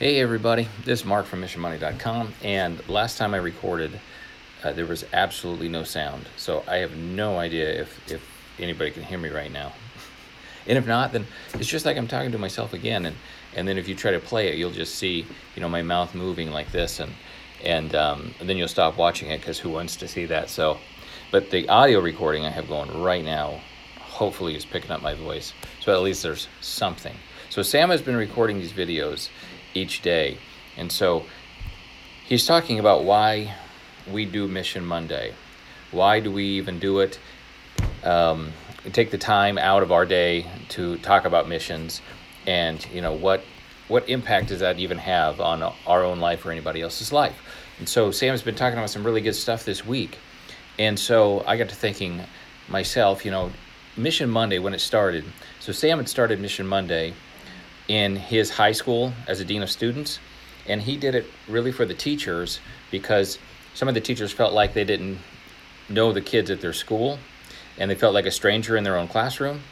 Hey everybody, this is Mark from MissionMonday.com, and last time I recorded, uh, there was absolutely no sound, so I have no idea if if anybody can hear me right now. and if not, then it's just like I'm talking to myself again, and and then if you try to play it, you'll just see you know my mouth moving like this, and and, um, and then you'll stop watching it because who wants to see that? So, but the audio recording I have going right now, hopefully is picking up my voice, so at least there's something. So Sam has been recording these videos each day. And so he's talking about why we do Mission Monday. Why do we even do it? Um, take the time out of our day to talk about missions, and you know what what impact does that even have on our own life or anybody else's life? And so Sam's been talking about some really good stuff this week, and so I got to thinking myself, you know, Mission Monday when it started. So Sam had started Mission Monday in his high school as a dean of students, and he did it really for the teachers because some of the teachers felt like they didn't know the kids at their school and they felt like a stranger in their own classroom.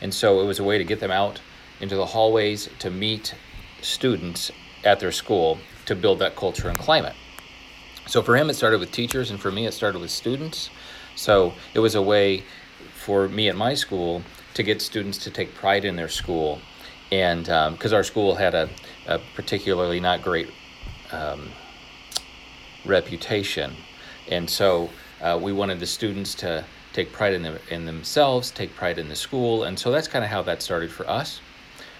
And so it was a way to get them out into the hallways to meet students at their school to build that culture and climate. So for him, it started with teachers, and for me, it started with students. So it was a way for me at my school to get students to take pride in their school and because um, our school had a, a, particularly not great um, reputation, and so uh, we wanted the students to take pride in, them, in themselves, take pride in the school, and so that's kind of how that started for us.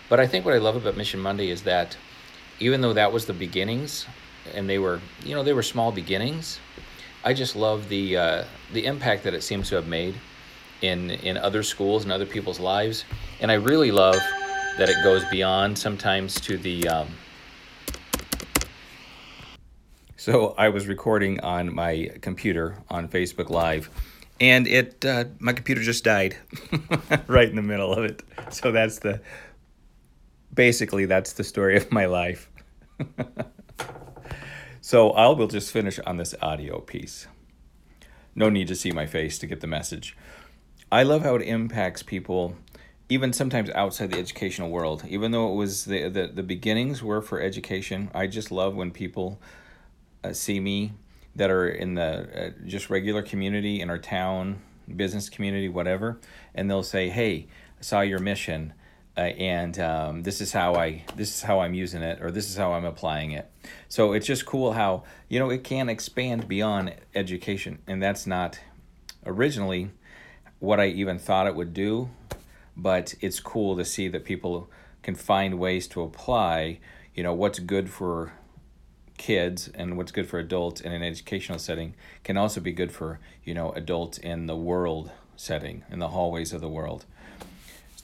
But I think what I love about Mission Monday is that even though that was the beginnings, and they were, you know, they were small beginnings, I just love the uh, the impact that it seems to have made in in other schools and other people's lives, and I really love that it goes beyond sometimes to the. Um... So I was recording on my computer on Facebook Live, and it uh, my computer just died right in the middle of it. So that's the basically that's the story of my life. so I will just finish on this audio piece. No need to see my face to get the message. I love how it impacts people even sometimes outside the educational world, even though it was the, the, the beginnings were for education, I just love when people uh, see me that are in the uh, just regular community in our town, business community, whatever, and they'll say, "Hey, I saw your mission, uh, and um, this is how I this is how I'm using it, or this is how I'm applying it." So it's just cool how you know it can expand beyond education, and that's not originally what I even thought it would do but it's cool to see that people can find ways to apply, you know, what's good for kids and what's good for adults in an educational setting can also be good for, you know, adults in the world setting, in the hallways of the world.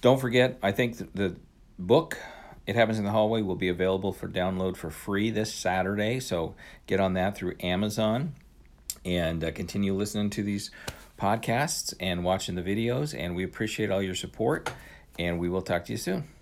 Don't forget, I think the book it Happens in the Hallway will be available for download for free this Saturday. So get on that through Amazon and uh, continue listening to these podcasts and watching the videos. And we appreciate all your support. And we will talk to you soon.